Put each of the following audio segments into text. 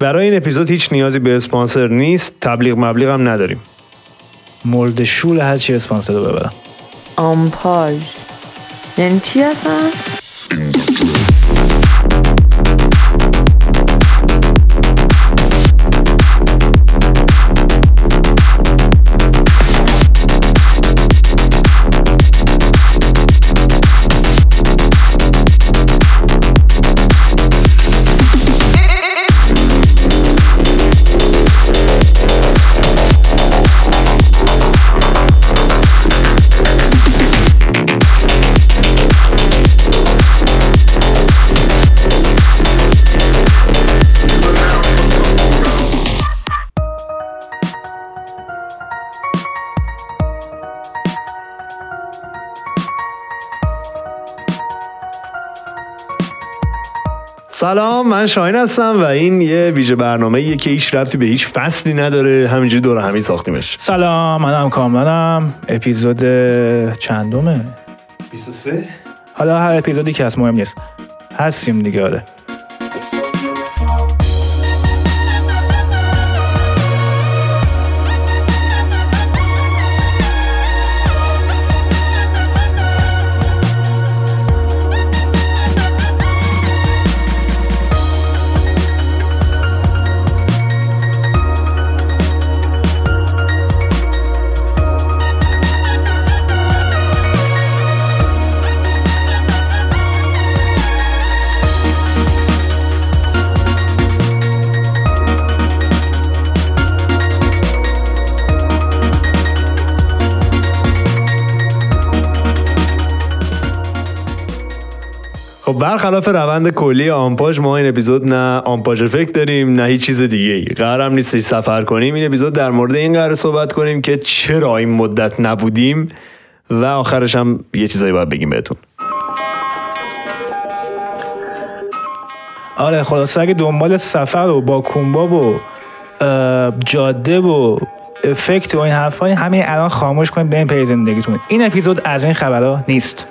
برای این اپیزود هیچ نیازی به اسپانسر نیست. تبلیغ مبلیغ هم نداریم. مورد شول هر چی اسپانسر رو ببرم. آمپاژ. یعنی چی هستن؟ من شاهین هستم و این یه ویژه برنامه یه که هیچ ربطی به هیچ فصلی نداره. همینجوری دور همی ساختیمش. سلام منم کاملانم. اپیزود چندمه؟ 23 حالا هر اپیزودی که هست مهم نیست. هستیم دیگه آره. برخلاف روند کلی آمپاژ ما این اپیزود نه آمپاژ افکت داریم نه هیچ چیز دیگه ای قرارم نیستش سفر کنیم. این اپیزود در مورد این قرار صحبت کنیم که چرا این مدت نبودیم و آخرش هم یه چیزایی باید بگیم بهتون. آره خلاصه اگه دنبال سفر و با کومباب و جاده و افکت و این حرفای همین الان خاموش کنید بریم پی زندگیتون. این اپیزود از این خبرها نیست.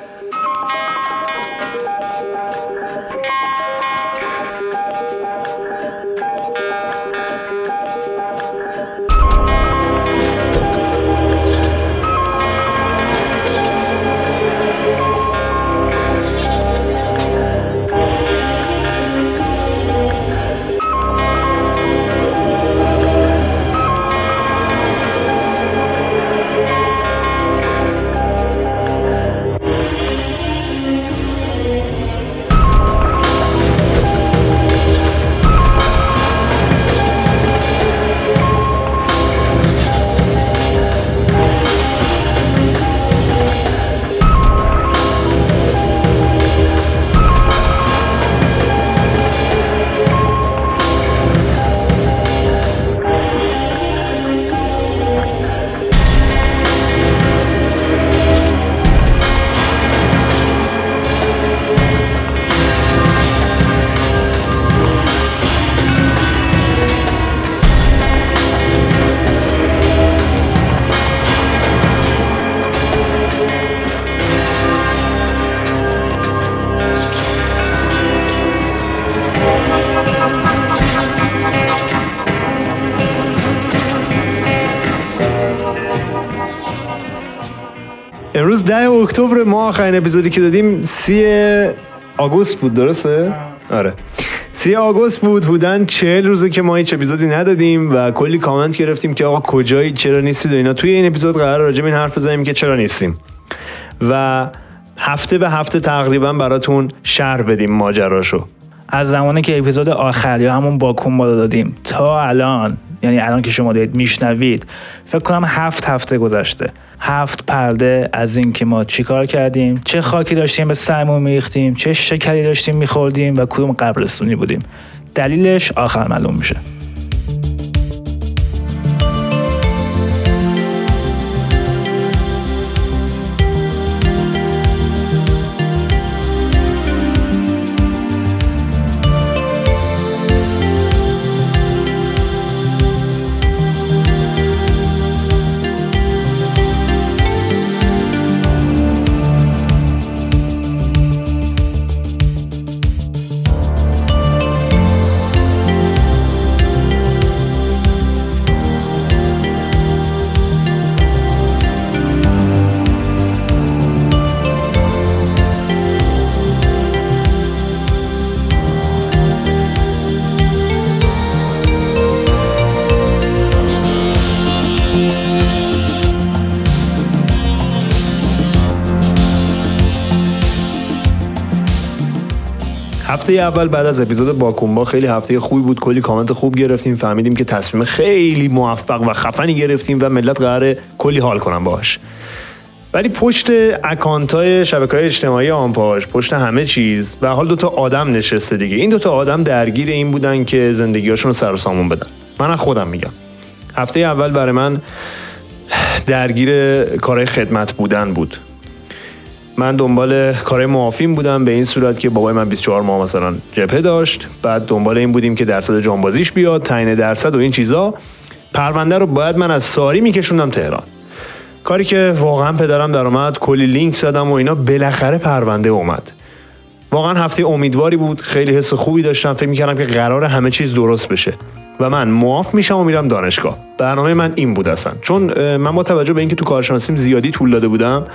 امروز ده اکتبر ما آخرین اپیزودی که دادیم سی آگوست بود درسته؟ آره. سی آگوست بود بودن چهل روزه که ما هیچ اپیزودی ندادیم و کلی کامنت گرفتیم که آقا کجایی چرا نیستید و اینا. توی این اپیزود قرار راجع به این حرف بزنیم که چرا نیستیم. و هفته به هفته تقریبا براتون شهر بدیم ماجراشو. از زمانی که اپیزود آخر یا همون با کومبا رو دادیم تا الان یعنی الان که شما دارید میشنوید فکر کنم هفت هفته گذشته. هفت پرده از این که ما چیکار کردیم چه خاکی داشتیم به سرمون میریختیم چه شکری داشتیم میخوردیم و کدوم قبرستونی بودیم. دلیلش آخر معلوم میشه. اول بعد از اپیزود باکومبا خیلی هفته خوبی بود. کلی کامنت خوب گرفتیم. فهمیدیم که تصمیم خیلی موفق و خفنی گرفتیم و ملت قراره کلی حال کنن باش ولی پشت اکانت های شبکه های اجتماعی آنپاش پشت همه چیز و حال دوتا آدم نشسته دیگه. این دوتا آدم درگیر این بودن که زندگیاشون رو سر سامون بدن. من خودم میگم. هفته اول برای من درگیر کارهای خدمت بودن بود. من دنبال کار معافیم بودم به این صورت که بابای من 24 ماه مثلا جبهه داشت. بعد دنبال این بودیم که درصد جانبازیش بیاد تعیین درصد و این چیزا. پرونده رو باید من از ساری میکشوندم تهران. کاری که واقعا پدرم در اومد کلی لینک زدم و اینا بالاخره پرونده اومد. واقعا هفته امیدواری بود خیلی حس خوبی داشتم. فکر می‌کردم که قرار همه چیز درست بشه. و من معاف میشم و میرم دانشگاه. برنامه من این بود اصلا. چون من با توجه به اینکه تو کارشناسیم زیادی طول داده بودم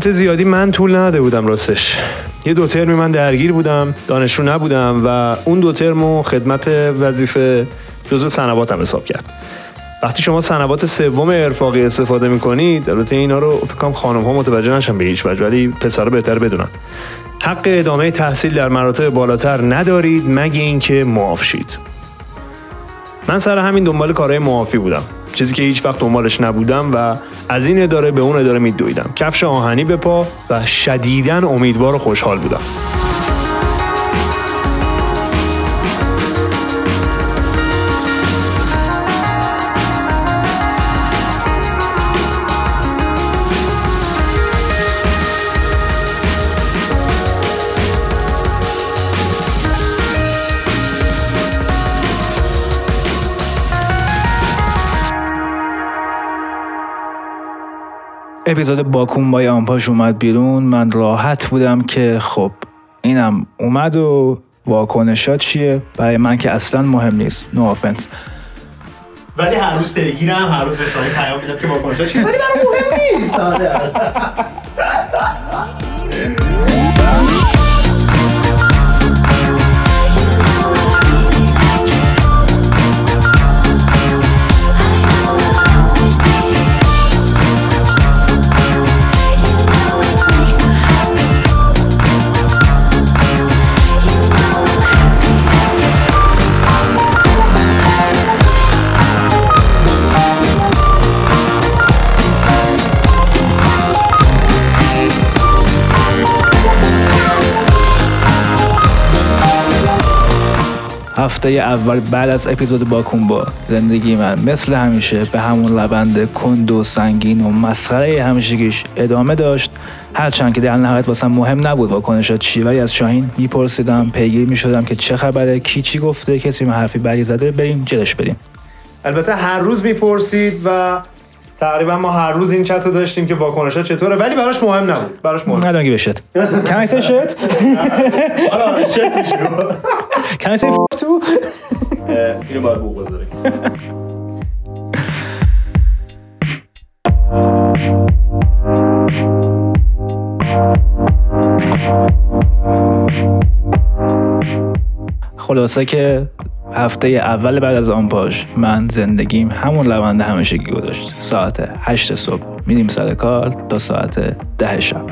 چه زیادی من طول نداده بودم راستش. یه دو ترمی من درگیر بودم دانشجو نبودم و اون دو ترمو خدمت وظیفه جزء سنواتم حساب کرد. وقتی شما سنوات سوم ارفاقی استفاده می‌کنید البته اینا رو فکر کنم خانم ها متوجه نشن به هیچ وجه ولی پسرا بهتر بدونن. حق ادامه تحصیل در مراتب بالاتر ندارید مگه اینکه معاف شید. من سر همین دنبال کارهای معافی بودم. چیزی که هیچ وقت دنبالش نبودم و از این اداره به اون اداره میدویدم. کفش آهنی به پا و شدیداً امیدوار و خوشحال بودم. اپیزود باکون بای آنپاش اومد بیرون. من راحت بودم که خب اینم اومد و واکنشات چیه؟ برای من که اصلا مهم نیست. نو آفنس ولی هر روز پیگیرم هر روز به شما پیام میدم که واکنشات چیه. ولی برای مهم نیست. هفته اول بعد از اپیزود باکومبا زندگی من مثل همیشه به همون لبند کند و سنگین و مسخره همیشگیش ادامه داشت. هرچند که در نهایت واسم مهم نبود واکنشات چی ولی از شاهین میپرسیدم پیگیر می‌شدم که چه خبره کی چی گفته کسی حرفی بدی زده بریم جلش بریم. البته هر روز می‌پرسید و تقریبا ما هر روز این چت رو داشتیم که واکنشا چطوره ولی براش مهم نبود براش مهم give a shit. Can I say shit? حالا شت میشه Can I say f- too? اینو باید بوق خلاصه که هفته اول بعد از آنپاژ من زندگیم همون لبند همیشگی گذاشت. ساعت هشت صبح. میریم سر کار تا ساعت ده شب.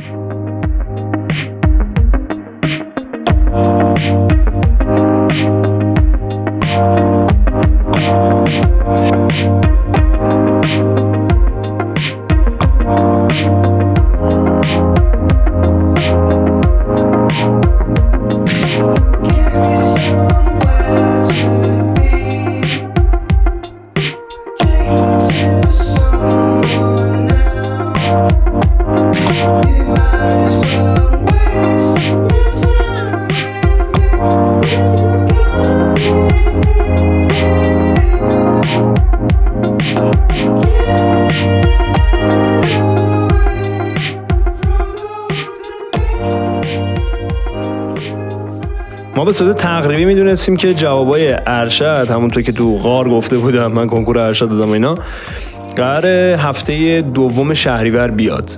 ما به صورت تقریبی می‌دونستیم که جوابای ارشد همونطور که تو غار گفته بودم من کنکور ارشد دادم اینا قرار هفته دوم شهریور بیاد.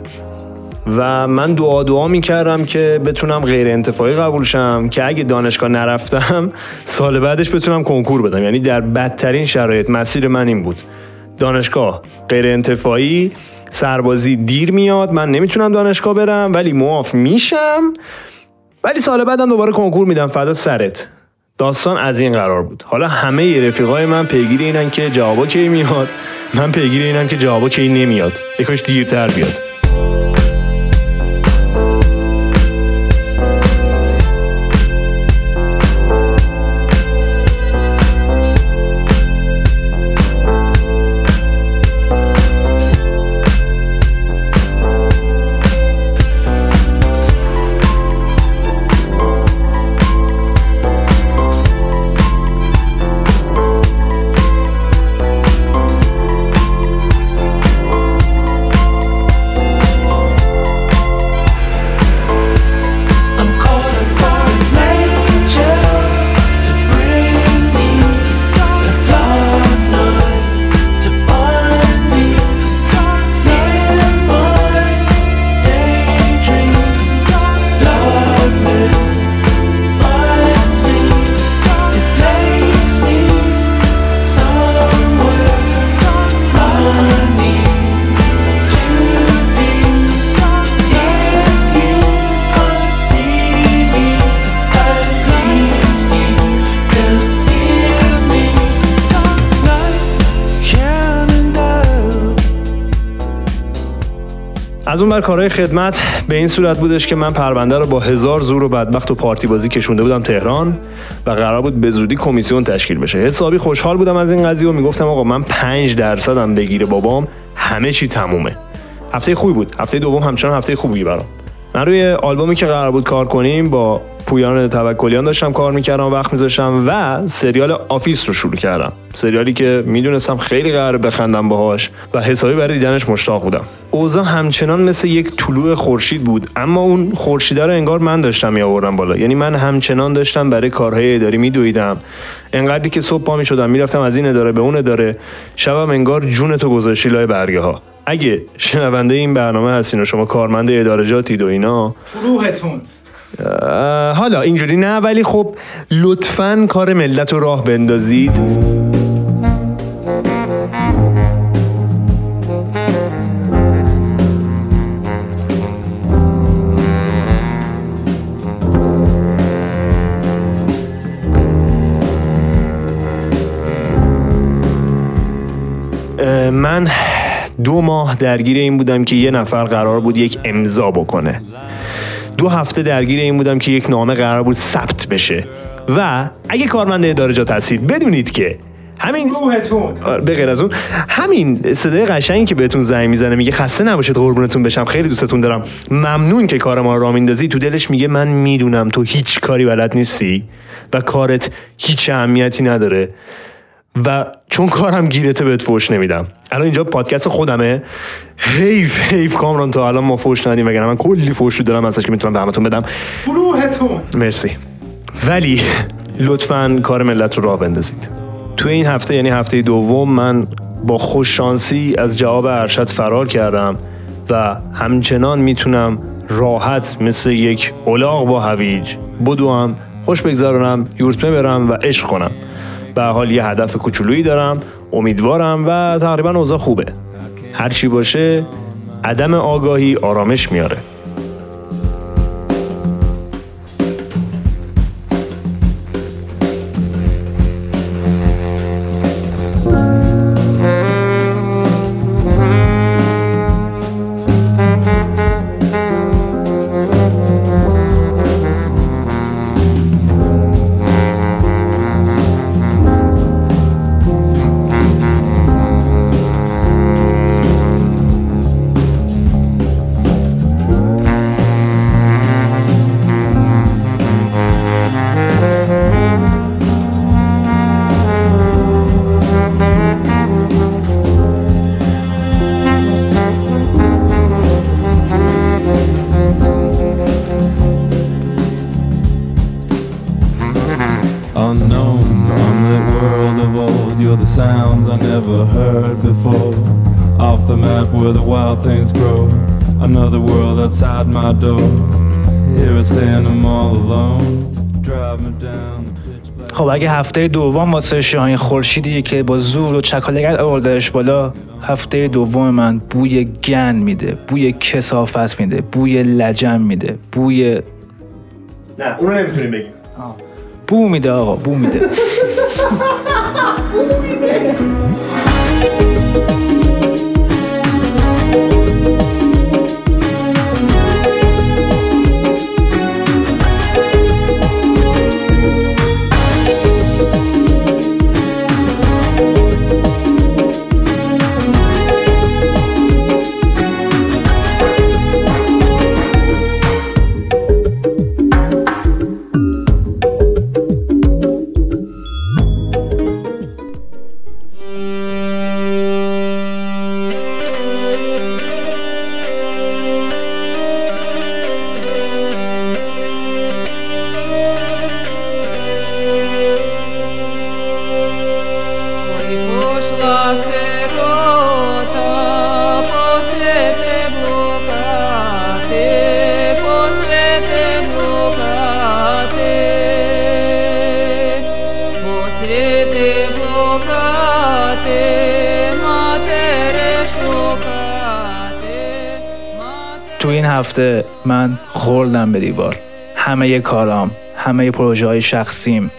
و من دعا دعا می‌کردم که بتونم غیر انتفاعی قبول شم که اگه دانشگاه نرفتم سال بعدش بتونم کنکور بدم. یعنی در بدترین شرایط مسیر من این بود. دانشگاه غیر انتفاعی سربازی دیر میاد من نمی‌تونم دانشگاه برم ولی معاف میشم. ولی سال بعدم دوباره کنکور میدم فدا سرت. داستان از این قرار بود. حالا همه رفیقای من پیگیر اینن که جوابا کی میاد من پیگیر اینم که جوابا کی نمیاد. یکاش دیرتر بیاد. بر کارهای خدمت به این صورت بودش که من پرونده رو با هزار زور و بدبخت و پارتی بازی کشونده بودم تهران و قرار بود به زودی کمیسیون تشکیل بشه. حسابی خوشحال بودم از این قضیه و می‌گفتم آقا من پنج درصدم بگیره بابام همه چی تمومه. هفته خوبی بود. هفته دوم همچنان هفته خوبی برام. من روی آلبومی که قرار بود کار کنیم با پویان توکلیان داشتم کار می‌کردم وقت میذاشتم و سریال Office رو شروع کردم. سریالی که می‌دونستم خیلی قرار بخندم باهاش و حسابی برای دیدنش مشتاق بودم. اوضاع همچنان مثل یک طلوع خورشید بود اما اون خورشیده رو انگار من داشتم میآوردم بالا. یعنی من همچنان داشتم برای کارهای اداری میدویدم. انقدری که صبح پا می‌شدم می‌رفتم از این اداره به اون اداره. شبم انگار جون تو گذاشتی لای برگه ها اگه شنونده این برنامه هستین و شما کارمند ادارجاتید و اینا روحتون حالا اینجوری نه ولی خب لطفا کار ملت رو راه بندازید. من دو ماه درگیر این بودم که یه نفر قرار بود یک امضا بکنه. دو هفته درگیر این بودم که یک نامه قرار بود ثبت بشه. و اگه کارمند ادارجات هستید بدونید که همین آره، به غیر از اون همین صدای قشنگی که بهتون زنگ می‌زنه میگه خسته نباشید قربونتون بشم خیلی دوستتون دارم. ممنون که کار ما راه میندازی. تو دلش میگه من می‌دونم تو هیچ کاری بلد نیستی و کارت هیچ اهمیتی نداره. و چون کارم گیرته بهت فوش نمیدم. الان اینجا پادکست خودمه. حیف حیف کامران تا الان ما فوش ندیم وگرنه من کلی فوش رو دارم ازش که می‌تونم به همتون بدم. روحتون مرسی. ولی لطفا کار ملت رو راه بندازید. توی این هفته یعنی هفته دوم من با خوش شانسی از جواب ارشد فرار کردم و همچنان می‌تونم راحت مثل یک الاغ با هویج بدوم خوش بگذرانم یورتمه برم و عشق کنم. به حال یه هدف کوچولویی دارم امیدوارم و تقریبا اوضاع خوبه. هر چی باشه عدم آگاهی آرامش میاره. هفته دوم واسه شاهین خورشیدیه که با زور و چکالگرد آوردهش بالا هفته دوم من بوی گن میده بوی کسافت میده بوی لجن میده بوی نه اونو نمی‌تونیم بگیم. بو میده آقا بو میده. تو این هفته من خوردم به دیوار. همه کارام همه پروژه های شخصیم.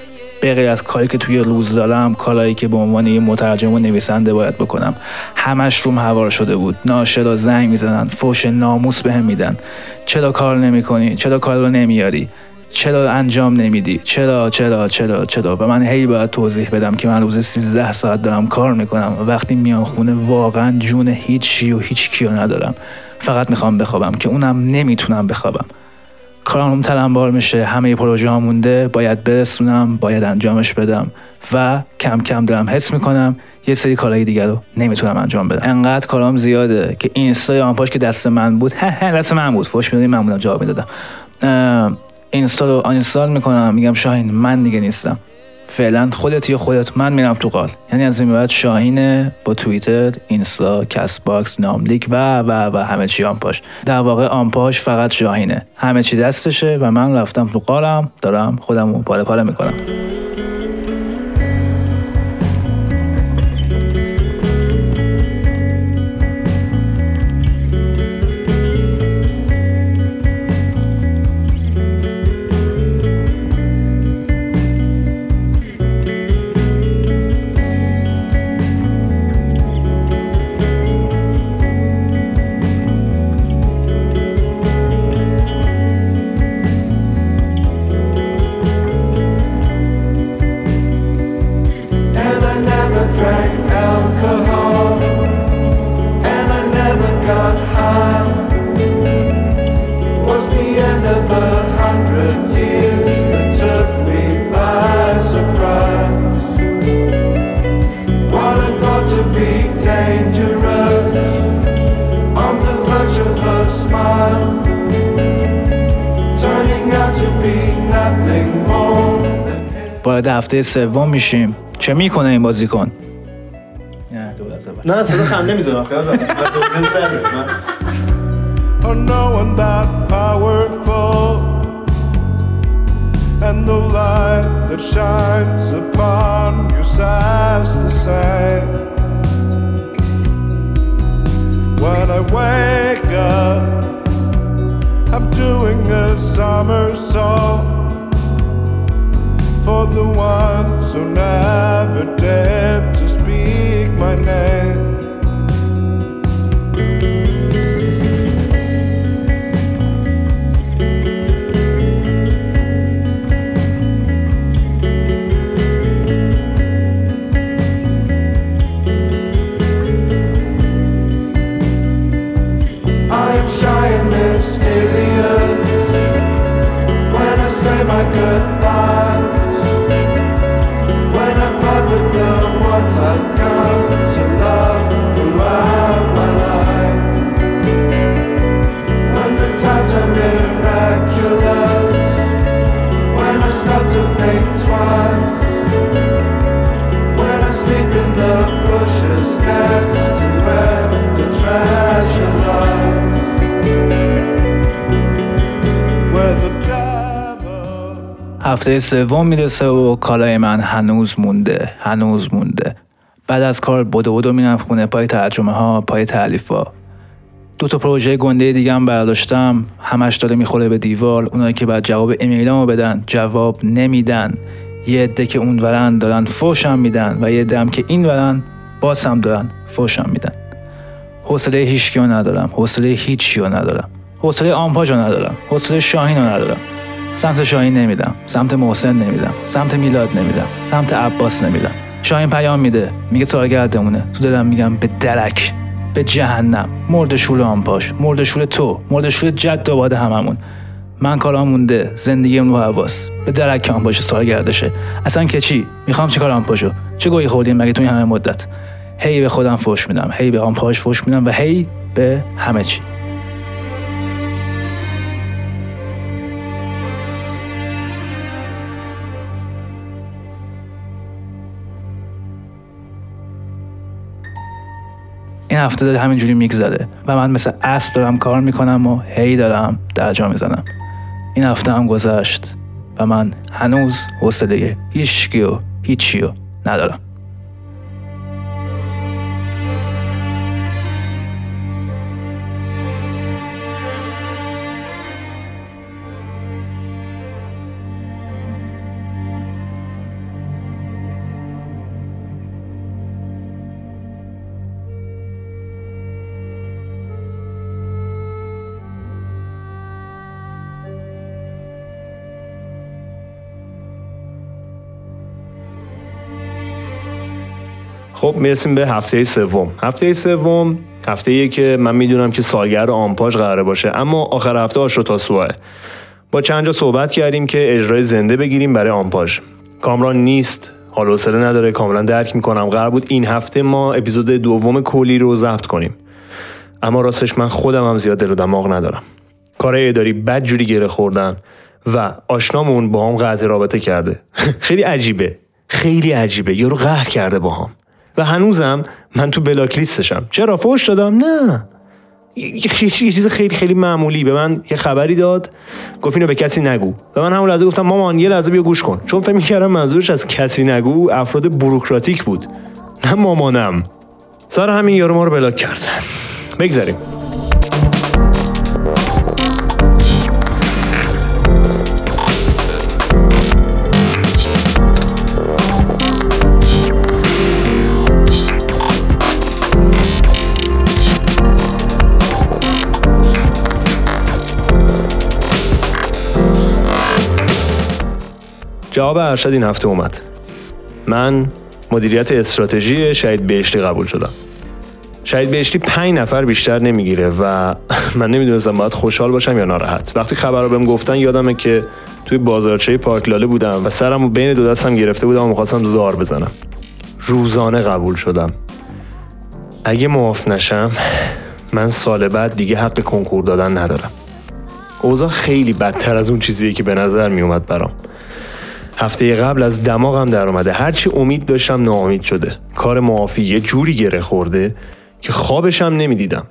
به از کاری که توی روز دارم کارهایی که به عنوان یه مترجم و نویسنده باید بکنم همش روم هوار شده بود. ناشرا زنگ می‌زنن فوش ناموس بهم میدن. چرا کار نمی‌کنی؟ چرا کار رو نمیاری چرا انجام نمیدی؟ چرا چرا چرا چرا؟ و من هی باید توضیح بدم که من روز 13 ساعت دارم کار می‌کنم و وقتی میام خونه واقعا جون هیچی و هیچ کیو ندارم. فقط می‌خوام بخوابم که اونم نمی‌تونم بخوابم. کارم تلمبار میشه همه پروژه ها مونده باید برسونم باید انجامش بدم و کم کم دارم حس می‌کنم یه سری کارهای دیگر رو نمی‌تونم انجام بدم. انقدر کارام زیاده که اینستا یا آنپاش که دست من بود دست من بود فوش می‌دادی من بودم جواب می‌دادم. اینستا رو uninstall می‌کنم. میگم شاهین من دیگه نیستم. فعلا خودت یا خودت من میرم تو غار. یعنی از این بعد شاهینه با توییتر اینستا Castbox ناملیک و و و همه چی آنپاش در واقع آنپاش فقط شاهینه. همه چی دستشه و من رفتم تو غارم دارم خودم رو پاره پاره می‌کنم. وارد هفته سوم میشیم چه می‌کنه این بازیکن نه اول. نه صدا خنده می‌زنم one that powerful. And the light that shines upon you says the same. When I wake up, I'm doing a somersault for the ones who never dared to speak my name. هفته سوم می‌رسه و کالای من هنوز مونده هنوز مونده. بعد از کار بدو بدو میرم خونه پای ترجمه ها پای تعلیف ها دو تا پروژه گنده دیگه هم برداشتم. همش داره می‌خوره به دیوار. اونایی که بعد جواب ایمیلامو بدن جواب نمیدن. یه عده که اون ورن دارن فوشم میدن و یه عده که این ورن باز هم دارن فوشم میدن. حوصله هیچکی رو ندارم. حوصله هیچی رو ندارم. حوصله آمپاژ رو ندارم. حوصله شاهین رو ندارم. سمت شاهین نمیدم سمت محسن نمیدم سمت میلاد نمیدم سمت عباس نمیدم. شاهین پیام میده میگه سالگردمونه تو دلم میگم به درک به جهنم. مرد شول آمپاش مرد شول تو مرد شول جد و هممون. من کارام مونده زندگیم رو حواس به درک که آمپاش سالگردشه. اصلا که چی؟ می‌خوام چیکار آمپاشو چه گویی خوردیم مگه تو این همه مدت؟ هی به خودم فوش میدم هی به آمپاش فوش میدم و هی به همه چی. این هفته داره همینجوری میگذره و من مثل اسب دارم کار می‌کنم و هی دارم درجا می‌زنم. این هفته هم گذشت و من هنوز حوصله هیچکی و هیچی ندارم. خب می‌رسیم به هفته سوم. هفته سوم هفته ایه که من می‌دونم که سالگرد آمپاژ قراره باشه اما آخر هفته آشو تا سواه با چند جا صحبت کردیم که اجرای زنده بگیریم برای آمپاژ. کامران نیست حال حوصله نداره کاملا درک می‌کنم. قرار بود این هفته ما اپیزود دوم کلی رو ضبط کنیم. اما راستش من خودم هم زیاد دل و دماغ ندارم. کارهای اداری بد جوری گره خوردن و آشنامون با هم قطع رابطه کرده. خیلی عجیبه. خیلی عجیبه. یارو قهر کرده با هم. و هنوزم من تو بلاک لیستشم. چرا؟ فوش دادم؟ نه. یه چیز خیلی خیلی معمولی به من یه خبری داد. گفت اینو به کسی نگو. و من همون لحظه گفتم مامان یه لحظه بیا گوش کن. چون فکر می‌کردم منظورش از کسی نگو افراد بوروکراتیک بود. نه مامانم. سر همین یارو ما رو بلاک کرد. بگذاریم. جواب ارشد این هفته اومد. من مدیریت استراتژی شهید بهشتی قبول شدم. شهید بهشتی پنج نفر بیشتر نمی‌گیره و من نمی‌دونستم باید خوشحال باشم یا ناراحت. وقتی خبر رو بهم گفتن یادمه که توی بازارچه پارک لاله بودم و سرم رو بین دو دستم گرفته بودم و می‌خواستم زار بزنم. روزانه قبول شدم. اگه معاف نشم من سال بعد دیگه حق کنکور دادن ندارم. اوضاع خیلی بدتر از اون چیزیه که به نظر میومد برام. هفته قبل از دماغم در اومده. هرچی امید داشتم ناامید شده. کار معافی یه جوری گره خورده که خوابشم نمی‌دیدم.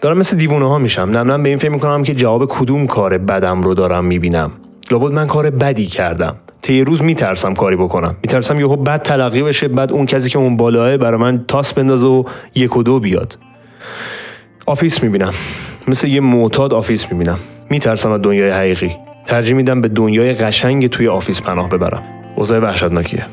دارم مثل دیوونه ها میشم نم به این فکر می‌کنم که جواب کدوم کار بدم رو دارم می‌بینم. لابد من کار بدی کردم. طی روز میترسم کاری بکنم. میترسم یهو بد تلقی بشه بعد اون کسی که اون بالاه برای من تاس بندازه و یک و دو بیاد. Office می‌بینم. مثل یه معتاد Office می‌بینم. میترسم از دنیای حقیقی. ترجیح میدم به دنیای قشنگ توی Office پناه ببرم. اوضاع وحشتناکیه.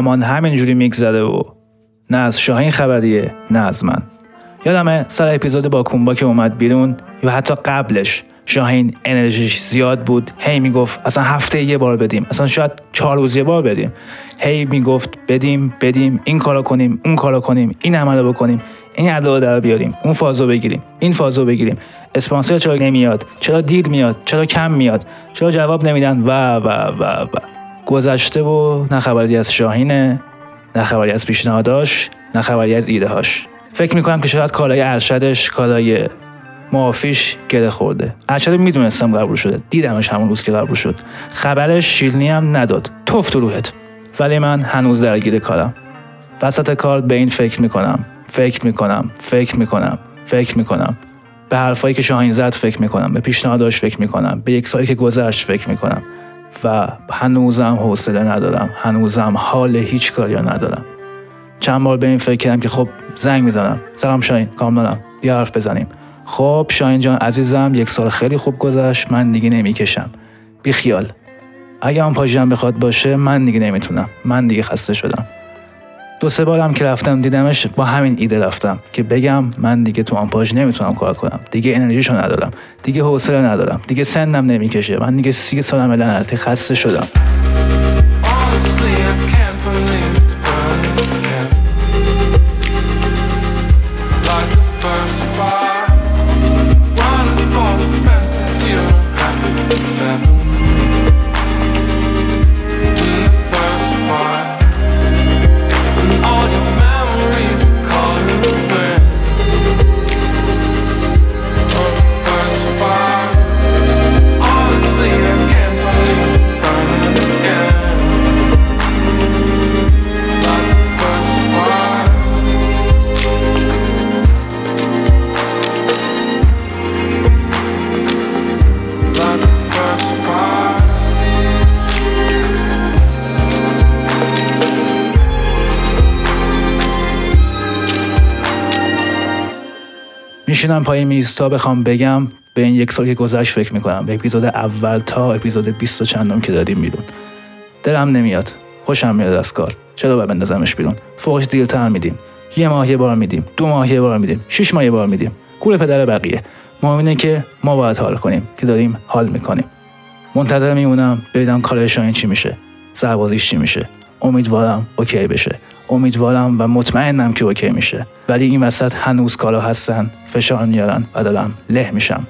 زمان همینجوری میگذره و نه از شاهین خبریه نه از من. یادمه سر اپیزود با کومبا که اومد بیرون یا حتی قبلش شاهین انرژیش زیاد بود هی می‌گفت اصلا هفته یه بار بدیم. اصلا شاید چهار روز یه بار بدیم. هی می‌گفت بدیم بدیم این کارو کنیم اون کارو کنیم این عملو بکنیم این ادا رو در بیاریم اون فازو بگیریم این فازو بگیریم. اسپانسر چرا نمیاد؟ چرا دیر میاد؟ چرا کم میاد؟ چرا جواب نمیدن؟ و و و و. گذشته و نه خبری از شاهینه نه خبری از پیشنهاداش نه خبری از ایده هاش فکر می‌کنم که شاید کالای ارشدش کالای معافیش گره خورده. ارشد می‌دونستم قبول شده. دیدمش همون روز که قبول شد. خبرش شیرنی هم نداد. توف تو روحت. ولی من هنوز درگیر کارم. وسط کار به این فکر می‌کنم. فکر می‌کنم. فکر می‌کنم. فکر می‌کنم. به حرفایی که شاهین زد فکر می‌کنم. به پیشنهاداش فکر می‌کنم. به یک سالی که گذشت فکر می‌کنم. و هنوزم حوصله ندارم. هنوزم حال هیچ کاری ندارم. چند بار به این فکر کردم که خب زنگ می‌زنم. سلام شاهین. کاملانم بیا حرف بزنیم. خب شاهین جان عزیزم یک سال خیلی خوب گذشت. من دیگه نمی‌کشم. بی خیال اگه آن پاژم بخواد باشه من دیگه نمی‌تونم. من دیگه خسته شدم. دو سه بارم که رفتم دیدمش با همین ایده رفتم که بگم من دیگه تو آمپاژ نمی‌تونم کار کنم. دیگه انرژیشو ندارم. دیگه حوصله ندارم. دیگه سنم نمی‌کشه. من دیگه سی سالم لعنتی خسته شدم. میشینم پای میز تا بخوام بگم به این یک سال که گذشت فکر می‌کنم. به اپیزود اول تا اپیزود 20 و چندم که داریم بیرون دلم نمیاد. خوشم میاد از کار. چرا باید بندازمش بیرون؟ فوقش دیرتر میدیم. یه ماه یه بار میدیم. دو ماه یه بار میدیم. شش ماه یه بار میدیم. گول پدر بقیه. مهم که ما باید حال کنیم که داریم حال می‌کنیم. منتظر میمونم ببینم کار چی میشه. سربازیش چی میشه. امیدوارم اوکی بشه. امیدوارم و مطمئنم که اوکی میشه. ولی این وسط هنوز کارا هستن. فشار میارن. و دارم له میشم.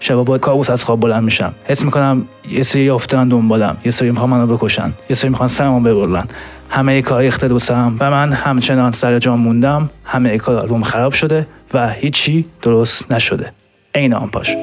شبا با کابوس از خواب بلند میشم. حس می‌کنم یه سری افتادن دنبالم. یه سری می‌خوان منو بکشن. یه سری می‌خوان سرمو ببرن. همه کار ریخته رو سرم و من همچنان سر جام موندم. همه کار روم خراب شده و هیچی درست نشده. عین آن پاش.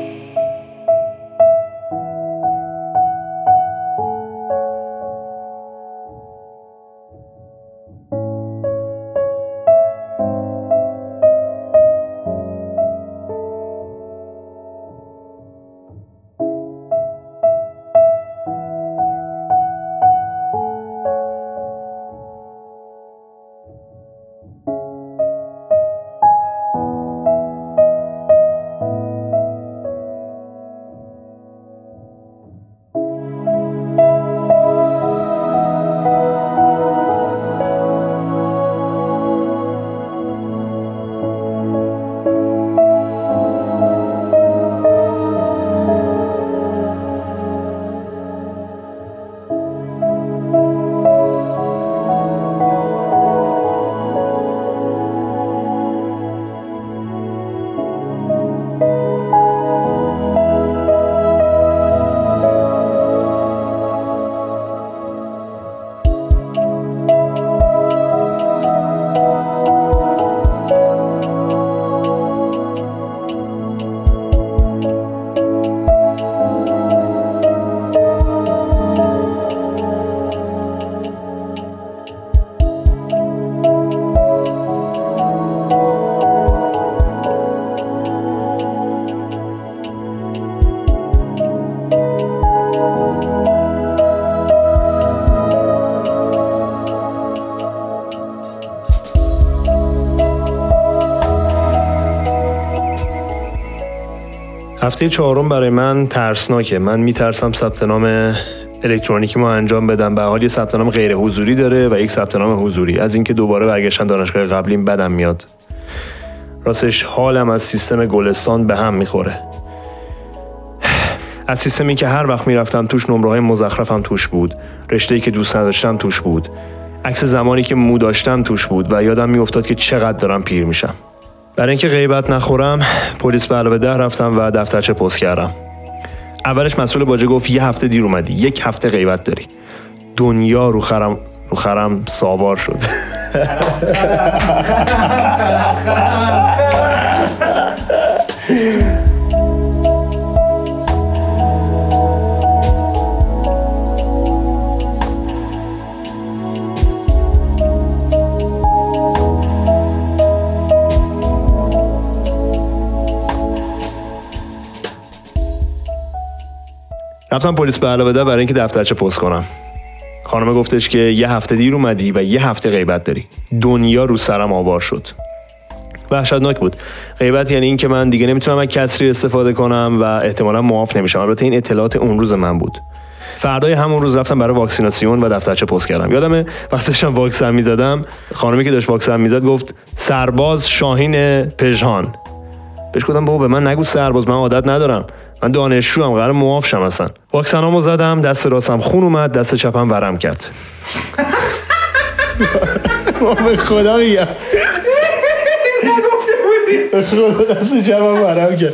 هفته چهارم برای من ترسناکه. من میترسم ثبت نام الکترونیکی ما انجام بدم. به حال یه ثبت نام غیر حضوری داره و یک ثبت نام حضوری. از اینکه دوباره برگشتن دانشگاه قبلیم بدم میاد. راستش حالم از سیستم گلستان به هم می‌خوره. از سیستمی که هر وقت می‌رفتم توش نمره های مزخرفم توش بود. رشته که دوست نداشتم توش بود. عکس زمانی که مو داشتم توش بود و یادم میافتاد که چقدر دارم پیر میشم. برای اینکه غیبت نخورم پلیس به علاوه ده رفتم و دفترچه پست کردم. اولش مسئول باجه گفت یه هفته دیر اومدی یک هفته غیبت داری. دنیا رو خرم رو خرم ساوار شد. رفتم پلیس به علاوه برای اینکه دفترچه پست کنم. خانم گفتش که یه هفته دیر اومدی و یه هفته غیبت داری. دنیا رو سرم آوار شد. وحشتناک بود. غیبت یعنی این که من دیگه نمی‌تونم از کسری استفاده کنم و احتمالا معاف نمیشم. البته این اطلاعات اون روز من بود. فردای همون روز رفتم برای واکسیناسیون و دفترچه پست کردم. یادمه وقتی داشتم واکسن می‌زدم خانمی که داشت واکسن می‌زد گفت سرباز شاهین پژهان. بهش گفتم بابا به من نگو سرباز من عادت ندارم. من دانشجو هم قرار معاف شم اصلا. واکسنامو زدم دست راستم خون اومد دست چپم ورم کرد. به خدا میگم. خدا دست چپم ورم کرد.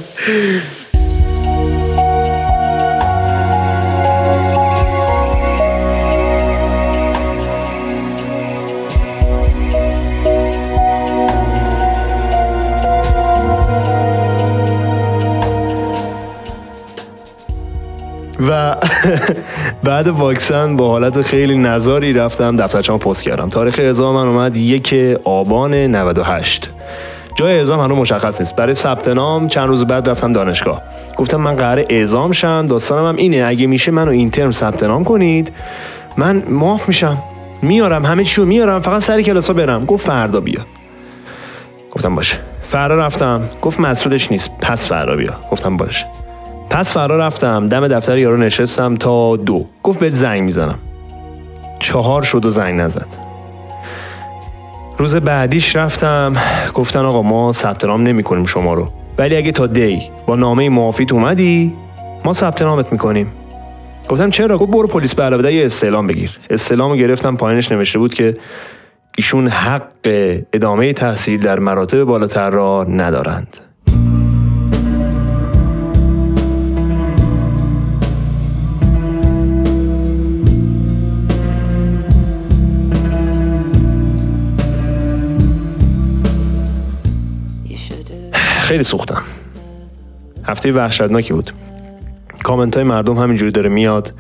و بعد واکسن با حالت خیلی نزاری رفتم دفترچه‌مو پست کردم. تاریخ اعزام من اومد یک آبان 98 جای اعزام هنوز مشخص نیست. برای ثبت نام چند روز بعد رفتم دانشگاه. گفتم من قرار اعزام شم. داستانم هم اینه. اگه میشه منو این ترم ثبت نام کنید من معاف میشم. میارم. همه چیو میارم. فقط سر کلاسا برم. گفت فردا بیا. گفتم باشه. فردا رفتم. گفت مسئولش نیست. پس فردا بیا. گفتم باشه. پس فردا رفتم دم دفتر یارو نشستم تا دو. گفت بهت زنگ می‌زنم. چهار شد و زنگ نزد. روز بعدیش رفتم گفتن آقا ما ثبت نام نمی کنیم شما رو. ولی اگه تا دی با نامه معافیت اومدی ما ثبت نامت می‌کنیم. گفتم چرا؟ گفت برو پلیس به علاوه یه استعلام بگیر. استعلامو گرفتم پایینش نوشته بود که ایشون حق ادامه تحصیل در مراتب بالاتر را ندارند. خیلی سوختم. هفته وحشتناکی بود. کامنت های مردم همینجوری داره میاد.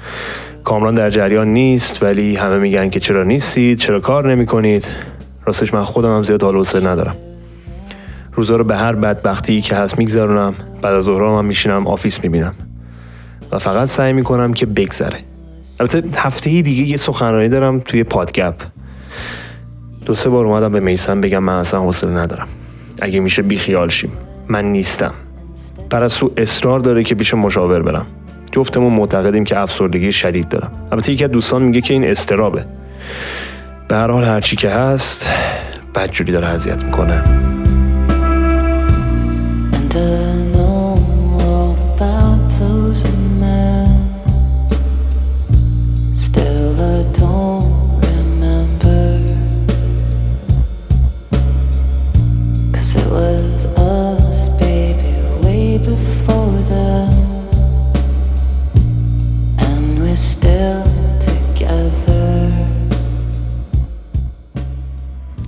کامران در جریان نیست ولی همه میگن که چرا نیستید چرا کار نمی کنید راستش من خودم هم زیاد حال ندارم. روزا رو به هر بدبختی که هست میگذرونم. بعد از ظهرها هم میشینم Office می‌بینم. و فقط سعی می‌کنم که بگذره. البته هفته دیگه یه سخنرانی دارم توی پادگپ. دو سه بار اومدم به میسم بگم من اصلا حوصله ندارم. اگه میشه بیخیال شیم. من نیستم. پرستو اصرار داره که پیش مشاور برم. جفتمون معتقدیم که افسردگی شدید دارم. البته یکی از دوستان میگه که این استرابه به هر حال هرچی که هست بدجوری داره اذیت می‌کنه.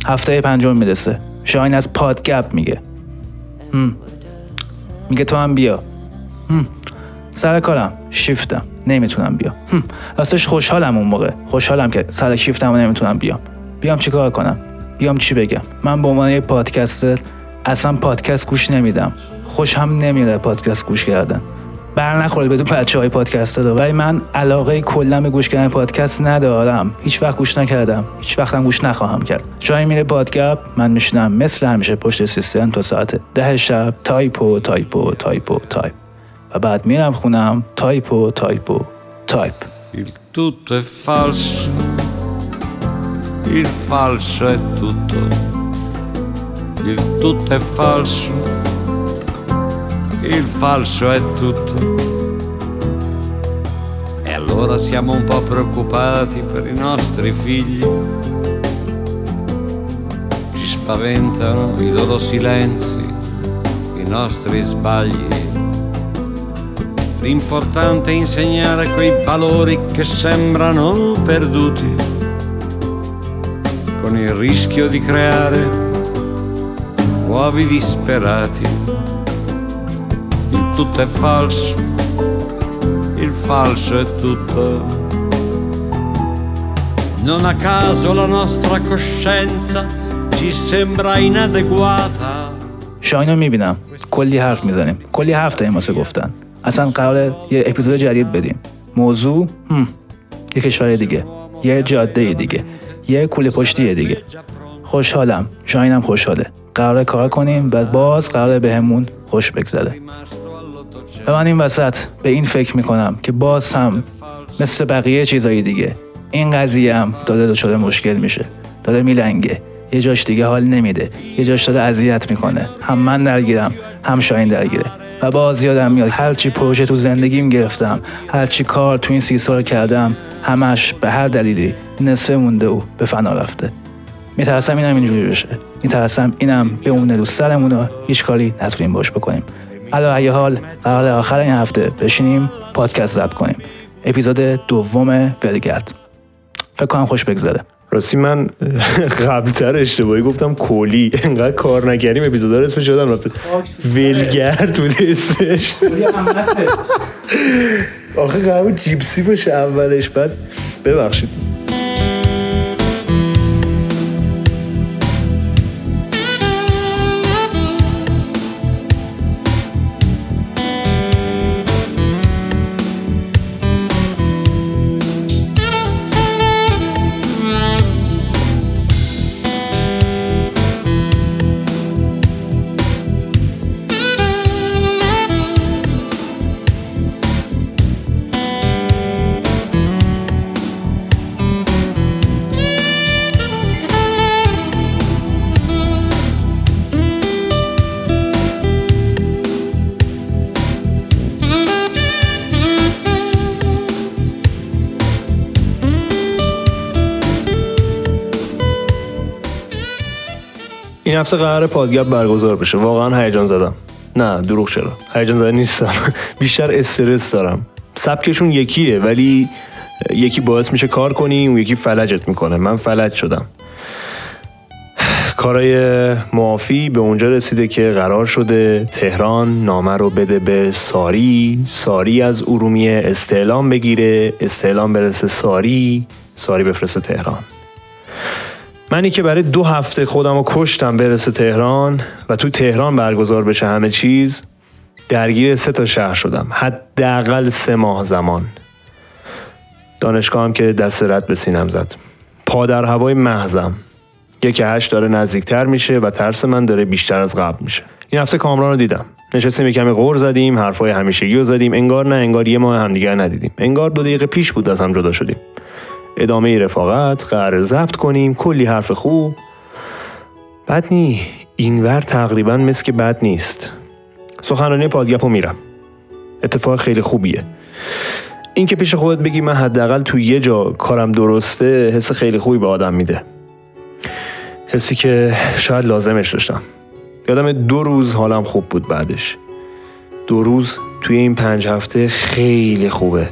هفته پنجم می‌رسه. شاهین از پادگپ میگه. میگه تو هم بیا. هم. سر کارم. شیفتم. نمی‌تونم بیام. هم. راستش خوشحالم اون موقع. خوشحالم که سر شیفتم و نمی‌تونم بیام. بیام چیکار کنم؟ بیام چی بگم؟ من به عنوان یک پادکستر اصلا پادکست گوش نمیدم. خوشم نمیاد پادکست گوش کردن. بر نخوره به اون بچه های پادکست داره ولی من علاقه کلا به گوش کردن پادکست ندارم. هیچ وقت گوش نکردم. هیچ وقتم گوش نخواهم کرد. جایی میره پادگپ من میشنم مثل همیشه پشت سیستم تا ساعت ده شب. تایپو تایپو تایپو تایپ. و بعد میرم خونم. تایپو تایپو تایپ. Il tutto è falso, il falso è tutto, il tutto è falso, il falso è tutto, ora siamo un po' preoccupati per i nostri figli. Ci spaventano i loro silenzi, i nostri sbagli. L'importante è insegnare quei valori che sembrano perduti, con il rischio di creare uovi disperati. Il tutto è falso, il falso è tutto. Non a caso la nostra coscienza ci sembra inadeguata. شاهین رو می‌بینم کلی حرف می‌زنیم کلی حرف داریم واسه گفتن اصلا قرار یه اپیزود جدید بدیم موضوع هم. یه کشور دیگه یه جاده دیگه یه کوله پشتی دیگه خوشحالم شاهینم خوشحاله قرار کار کنیم و باز قرار بهمون خوش بگذره. و من این وسط به این فکر می‌کنم که باز هم مثل بقیه چیزایی دیگه این قضیه هم داده دچار مشکل میشه داره میلنگه یه جاش دیگه حال نمیده یه جاش داره اذیت می‌کنه هم من درگیرم هم شاهین درگیره. و باز یادم میاد هر چی پروژه تو زندگیم گرفتم هر چی کار تو این سی سال کردم همش به هر دلیلی نصفه مونده و به فنا رفته. میترسم اینم اینجوری بشه. میترسم اینم بمونه رو سرمون و هیچ کاری نتونیم باش بکنیم. علا ای حال قرار آخر این هفته بشینیم پادکست ضبط کنیم. اپیزود دوم ولگرد. فکر کنم خوش بگذره. راستی من قبلتر اشتباهی گفتم کلی. انقدر کار نکردیم اپیزودا رو اسمش یادم رفته ولگرد بوده اسمش. آخه قرار بود جیپسی باشه اولش بعد ببخشید. هفته قرار پادگب برگزار بشه. واقعا هیجان زدم. نه دروغ چرا؟ هیجان زده نیستم. بیشتر استرس دارم. سبکشون یکیه ولی یکی باعث میشه کار کنی اون یکی فلجت می‌کنه. من فلج شدم. کارای معافی به اونجا رسیده که قرار شده تهران نامه رو بده به ساری. ساری از ارومیه استعلام بگیره. استعلام برسه ساری. ساری بفرسته تهران. منی که برای دو هفته خودم رو کشتم برسه تهران و تو تهران برگزار بشه همه چیز درگیر سه تا شهر شدم. حداقل سه ماه زمان. دانشگاه هم که دست رد به سینم زد. پا در هوای محضم. یک هشت داره نزدیکتر میشه و ترس من داره بیشتر از قبل میشه. این هفته کامران رو دیدم. نشستیم یه کمی غور زدیم حرفای همیشگی رو زدیم. انگار نه انگار یه ماه همدیگر ندیدیم. انگار دو دقیقه پیش بود از هم جدا شدیم. ادامه رفاقت قرار ضبط کنیم کلی حرف خوب. بد نی اینور تقریبا مثل که بد نیست. سخنرانی پادگپ رو میرم. اتفاق خیلی خوبیه. این که پیش خودت بگی من حداقل تو یه جا کارم درسته حس خیلی خوبی به آدم میده. حسی که شاید لازمش داشتم. یادم دو روز حالم خوب بود بعدش. دو روز توی این پنج هفته خیلی خوبه.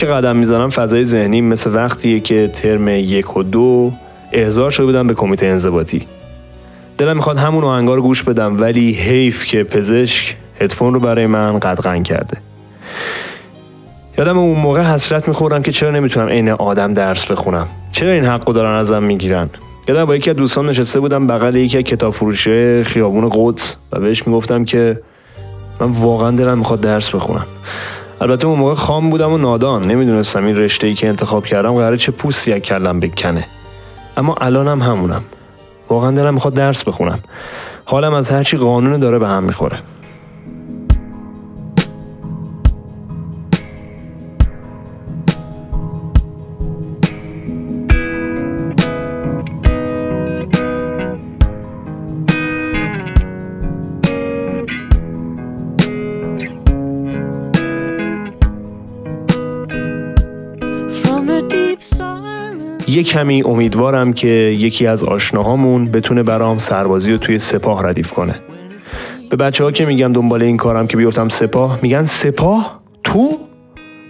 که قدم می‌زنم فضای ذهنی مثل وقتیه که ترم یک و دو احضار شده بودم به کمیته انضباطی. دلم می‌خواد همون آهنگا رو گوش بدم ولی حیف که پزشک هدفون رو برای من قدغن کرده. یادم اون موقع حسرت می‌خورم که چرا نمی‌تونم عین آدم درس بخونم. چرا این حقو دارن ازم می‌گیرن؟ یادم با یکی از دوستان نشسته بودم بغل یکی از کتاب فروشه خیابون قدس و بهش می‌گفتم که من واقعا دلم می‌خواد درس بخونم. البته اون موقع خام بودم و نادان. نمی‌دونستم این رشته ای که انتخاب کردم قراره چه پوستی از کلم بکنه. اما الانم همونم. واقعا دلم می‌خواد درس بخونم. حالم از هرچی قانون داره به هم می‌خوره. یه کمی امیدوارم که یکی از آشناهامون بتونه برام سربازی رو توی سپاه ردیف کنه. به بچه ها که میگم دنبال این کارم که بیفتم سپاه میگن سپاه؟ تو؟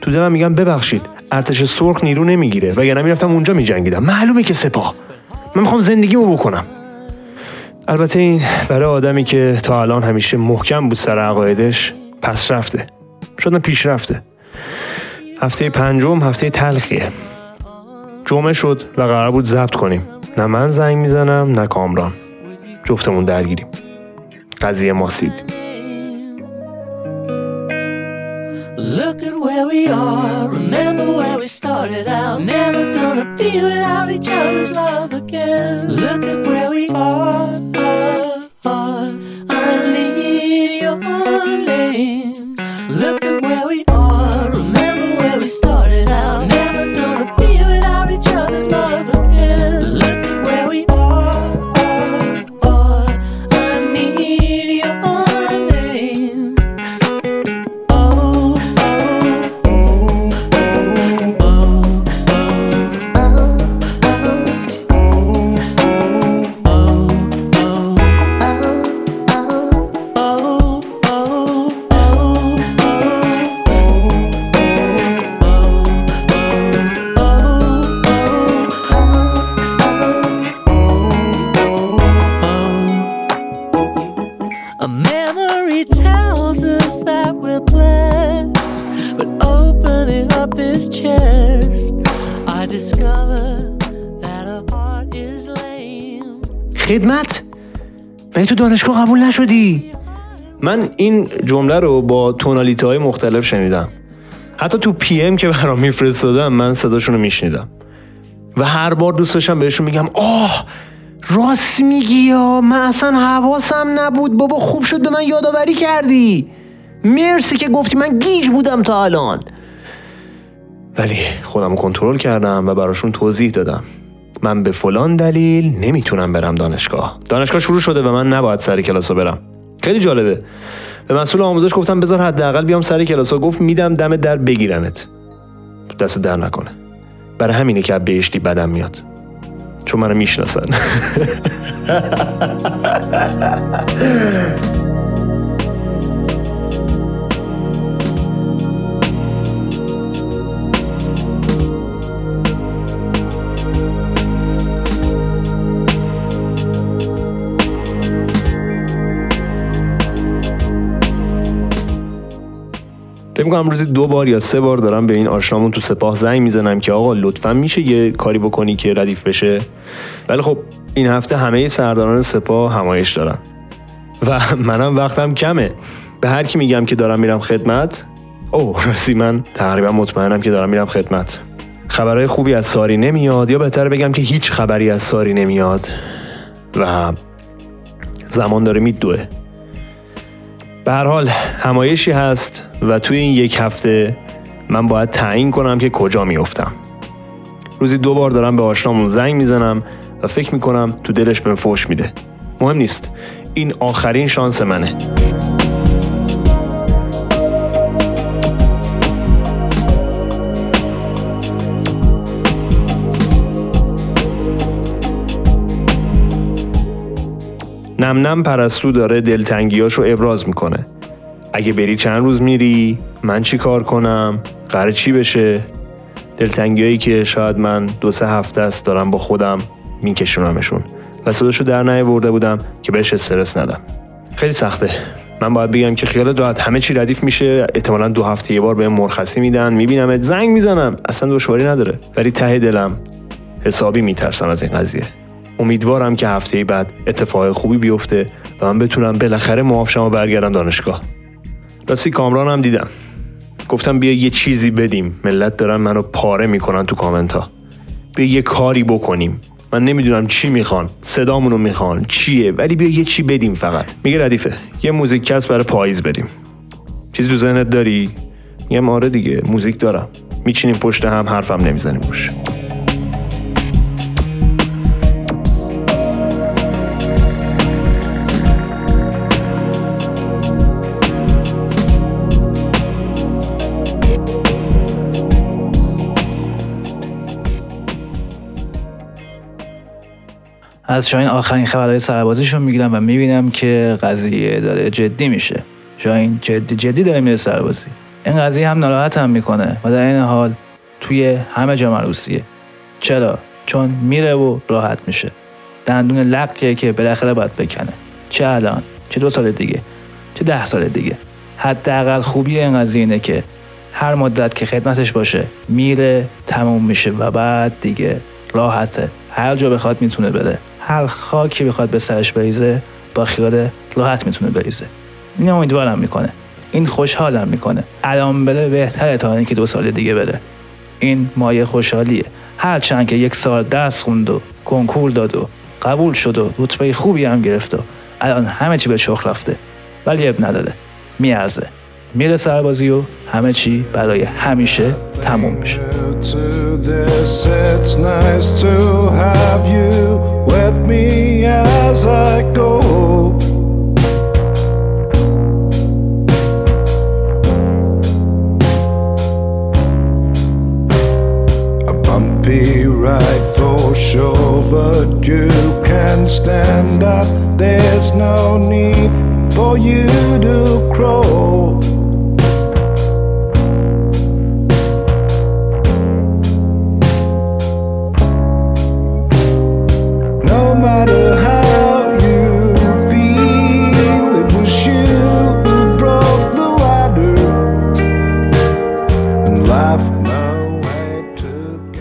تو دلم میگن ببخشید ارتش سرخ نیرو نمی‌گیره وگرنه می‌رفتم اونجا میجنگیدم. معلومه که سپاه. من می‌خوام زندگیمو بکنم. البته این برای آدمی که تا الان همیشه محکم بود سر عقایدش پس رفته. شدن پیش رفته هفته پنجم هفته تلخیه. جمعه شد و قرار بود ضبط کنیم نه من زنگ می‌زنم نه کامران جفتمون درگیریم قضیه ماسید Look at where we are. Remember where we started out. Never gonna be without each other's love again. Look at where we are. خدمت؟ مگه تو دانشگاه قبول نشدی؟ من این جمله رو با تونالیته های مختلف شنیدم. حتی تو پی ام که برام میفرستادم من صداشون رو میشنیدم. و هر بار دوست داشتم بهشون میگم آه راست میگی یا؟ من اصلا حواسم نبود. بابا خوب شد به من یادآوری کردی. مرسی که گفتی من گیج بودم تا الان. ولی خودم کنترل کردم و براشون توضیح دادم. من به فلان دلیل نمی‌تونم برم دانشگاه. دانشگاه شروع شده و من نباید سر کلاسا برم. خیلی جالبه. به مسئول آموزش گفتم بذار حداقل بیام سر کلاسا گفت میدم دم در بگیرنت. دست در نکنه. برای همینه که بهشتی بدم میاد. چون منو می‌شناسن. می‌کنم روزی دو بار یا سه بار دارم به این آشنامون تو سپاه زنگ می‌زنم که آقا لطفا میشه یه کاری بکنی که ردیف بشه؟ ولی خب این هفته همه سرداران سپاه همایش دارن. و منم وقتم کمه. به هر کی میگم که دارم میرم خدمت اوه راستی من تقریبا مطمئنم که دارم میرم خدمت. خبرهای خوبی از ساری نمیاد یا بهتر بگم که هیچ خبری از ساری نمیاد؟ و زمان داره میدوه. به هر حال همایشی هست و توی این یک هفته من باید تعیین کنم که کجا میافتم. روزی دو بار دارم به آشنامون زنگ می‌زنم و فکر می‌کنم تو دلش بهم فوش میده. مهم نیست. این آخرین شانس منه. نم نم پرستو داره دلتنگیاشو ابراز می‌کنه. اگه بری چند روز میری من چی کار کنم؟ قرار چی بشه؟ دلتنگیایی که شاید من دو سه هفته است دارم با خودم میکشونمشون. و صداشو در نیاورده بودم که بهش استرس ندم. خیلی سخته. من باید بگم که خیالت راحت. همه چی ردیف میشه. احتمالا دو هفته یه بار به مرخصی میدن. می‌بینم زنگ می‌زنم. اصلا دشواری نداره. ولی ته دلم حسابی میترسم از این قضیه. امیدوارم که هفته بعد اتفاق خوبی بیفته و من بتونم بالاخره معاف شم و برگردم دانشگاه. راستی کامران هم دیدم. گفتم بیا یه چیزی بدیم. ملت دارن منو پاره می‌کنن تو کامنت ها بیا یه کاری بکنیم. من نمی‌دونم چی می‌خوان. صدامونو می‌خوان. چیه؟ ولی بیا یه چی بدیم فقط. میگه ردیفه یه موزیک کس برای پاییز بدیم چیزی تو ذهنت داری؟ میگم آره دیگه موزیک دارم. میچینیم پشت هم حرفم نمی‌زنیم. روش از شاین آخرین خبرهای سربازیشون می‌گیرم و می‌بینم که قضیه داره جدی میشه. شاین جدی جدی داره میره سربازی. این قضیه هم ناراحت هم می‌کنه و در این حال توی همه جا مروسیه چرا؟ چون میره و راحت میشه. دندون لقیه که بالاخره باید بکنه. چه الان؟ چه دو سال دیگه؟ چه ده سال دیگه؟ حداقل خوبی این قضیه اینه که هر مدت که خدمتش باشه میره تموم میشه و بعد دیگه راحته. هر جا بخواد می‌تونه بره. هر خاکی بخواد به سرش بریزه با خیال راحت می‌تونه بریزه. این امیدوارم می‌کنه. این خوشحالم می‌کنه. الان بره بهتره تا اینکه دو سال دیگه بره. این مایه خوشحالیه. هرچند که یک سال درس خوند و کنکور داد و قبول شد و رتبه خوبی هم گرفت و الان همه چی به چخ رفته. ولی اب نداره. میارزه. میره سربازی و همه چی برای همیشه تموم میشه to this. It's nice to have you with me as I go. A bumpy ride for sure, but you can stand up. There's no need for you to crawl.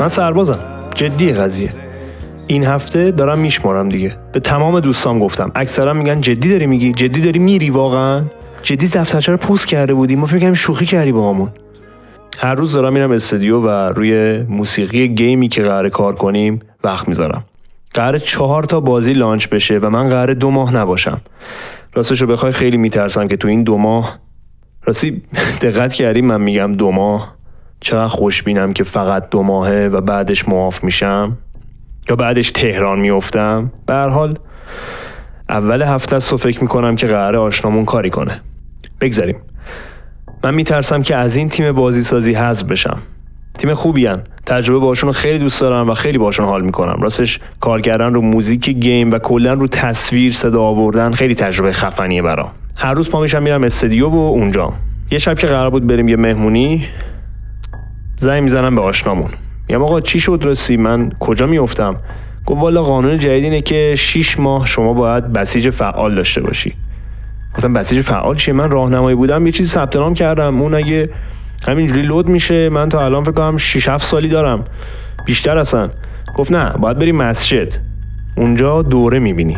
سربازم. جدی قضیه. این هفته دارم میشمارم دیگه. به تمام دوستام گفتم. اکثرا میگن جدی داری میگی؟ جدی داری میری واقعا؟ جدی دفترچه رو پوست کرده بودی؟ ما فکر شوخی کردی با همون هر روز دارم میرم استودیو و روی موسیقی گیمی که قرار کار کنیم وقت می‌ذارم. قرار چهار تا بازی لانچ بشه و من قرار دو ماه نباشم. راستش رو بخوای خیلی میترسم که تو این دو ماه. راستی دقت کردیم من میگم دو ماه؟ چقدر خوشبینم که فقط دو ماهه و بعدش معاف میشم؟ یا بعدش تهران میفتم به حال اول هفته است و فکر می‌کنم که قرار آشنامون کاری کنه. بگذاریم. من میترسم که از این تیم بازی سازی حذف بشم. تیم خوبی هن. تجربه باشون رو خیلی دوست دارم و خیلی باشون حال می‌کنم. راستش کار کردن رو موزیک گیم و کلا رو تصویر صدا آوردن خیلی تجربه خفنیه برام. هر روز پا میشم میرم استودیو و اونجا یه شب که قرار بود بریم یه مهمونی زنگ می‌زنم به آشنامون. میگم آقا چی شد رسی من کجا میافتم؟ گفت والا قانون جدید اینه که 6 ماه شما باید بسیج فعال داشته باشی. گفتم بسیج فعال چیه؟ من راهنمایی بودم یه چیزی ثبت نام کردم. اون اگه همینجوری لود میشه من تا الان فکر کنم 6 7 سالی دارم. بیشتر اصلا. گفت نه باید بری مسجد. اونجا دوره می‌بینی.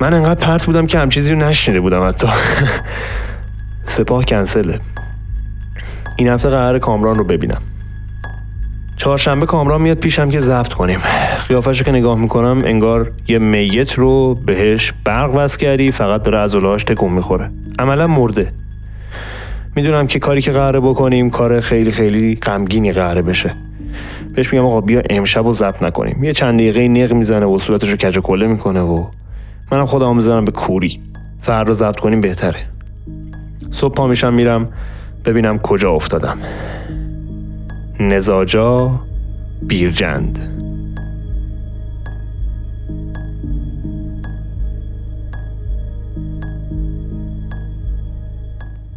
من انقدر پرت بودم که هم چیزی رو نشنیده بودم حتی. سپاه کنسله. این هفته قرار کامران رو ببینم. چهارشنبه کامران میاد پیشم که ضبط کنیم. قیافش که نگاه می‌کنم انگار یه میت رو بهش برق وصل کردی فقط داره عضلهاش تکون می‌خوره. عملا مرده. می‌دونم که کاری که قراره بکنیم کار خیلی خیلی غمگینی قراره بشه. بهش میگم آقا بیا امشب رو ضبط نکنیم. یه چند دقیقه نق می‌زنه و صورتش رو کج کله می‌کنه و منم خودم می‌زنم به کوری. فردا ضبط کنیم بهتره. صبح پا میشم میرم. ببینم کجا افتادم. نزاجا بیرجند.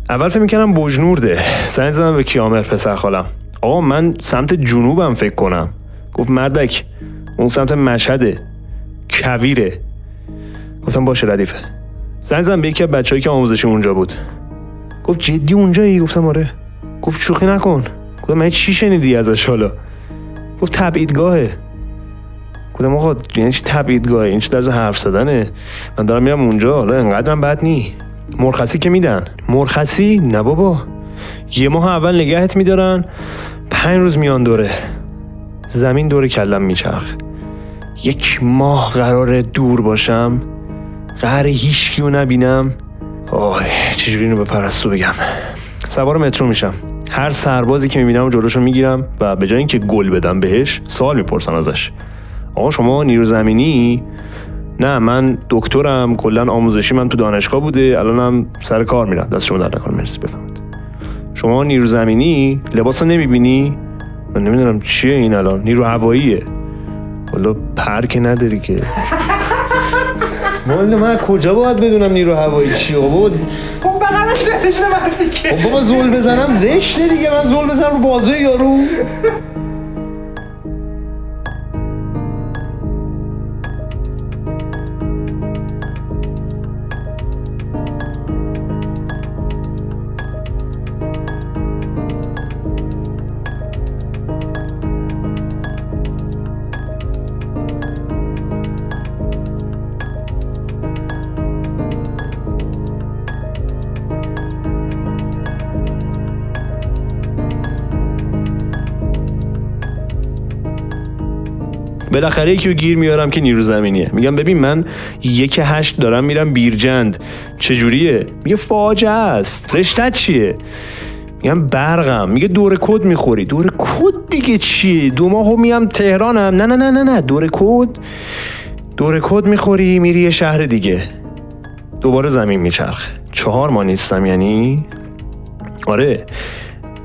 اول فکر می‌کردم بجنورده. زنگ زدم به کیامر پسر خالم. آقا من سمت جنوبم فکر کنم. گفت مردک اون سمت مشهده. کویره. گفتم باشه ردیفه. زنگ زدم به یکی از بچه‌ای که آموزشی اونجا بود. گفت جدی اونجایی؟ گفتم آره. گفت شوخی نکن. گفتم من چی شنیدی ازش حالا؟ گفت تبعیدگاهه. گفتم آقا یعنی چی تبعیدگاهه؟ این چه طرز حرف زدنه؟ من دارم میرم اونجا. حالا انقدرم بد نی. مرخصی که میدن. مرخصی؟ نه بابا. یه ماه اول نگهت میدارن پنج روز میان دوره. زمین دور کلم میچرخ یک ماه قرار دور باشم. قرار هیچ رو نبینم. آه چجوری اینو به پرستو بگم؟ سوار مترو میشم. هر سربازی که می‌بینم جلوشو می‌گیرم و به جای اینکه گل بدم بهش سوال می‌پرسم ازش. آقا شما نیرو زمینی؟ نه من دکترم کلا آموزشی من تو دانشگاه بوده الانم سر کار میرم. دست شما در نکنه مرسی بفهمید شما نیرو زمینی؟ لباس نمی‌بینی؟ من نمی‌دونم چیه این الان. نیرو هواییه. والا پر که نداری که. والا من کجا باید بدونم نیرو هوایی چیه بابا خب بغلش نوشته مردی که بابا زول بزنم زشته دیگه. من زول بزنم رو بازوی یارو. بالاخره یکی رو گیر میارم که نیرو زمینیه. میگم ببین من یک هشت دارم میرم بیرجند. چجوریه؟ میگه فاجعه است. رشتت چیه؟ میگم برقم. میگه دوره کد می‌خوری. دوره کد دیگه چیه؟ دو ماه میام تهرانم. نه نه نه نه نه. دوره کد دوره کد می‌خوری میری یه شهر دیگه. دوباره زمین میچرخ چهار ماه نیستم یعنی؟ آره.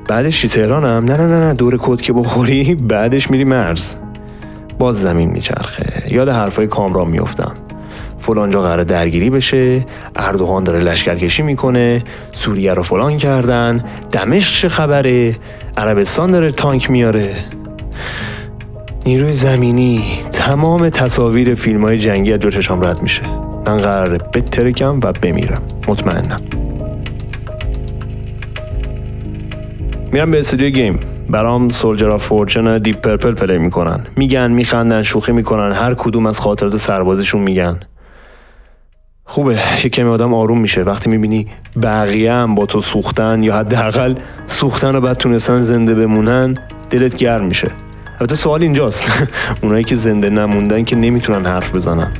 بعدش تهرانم. نه نه نه نه. دوره کد که بخوری بعدش میری مرز. باز زمین میچرخه. یاد حرفای کامران میفتم فلانجا قرار درگیری بشه. اردوغان داره لشکرکشی می‌کنه. سوریه رو فلان کردن. دمشق چه خبره؟ عربستان داره تانک میاره. نیروی زمینی تمام تصاویر فیلم های جنگی از جلو چشام رد میشه. من قراره بترکم و بمیرم. مطمئنم. میرم به استودیو گیم. برام Soldier of Fortune Deep Purple play می‌کنن. میگن میخندن شوخی می‌کنن هر کدوم از خاطرات سربازیشون میگن. خوبه یه کمی آدم آروم میشه. وقتی می‌بینی بقیه هم با تو سوختن یا حداقل سوختن و بعد تونستن زنده بمونن دلت گرم میشه. البته سوال اینجاست. اونایی که زنده نموندن که نمی‌تونن حرف بزنن.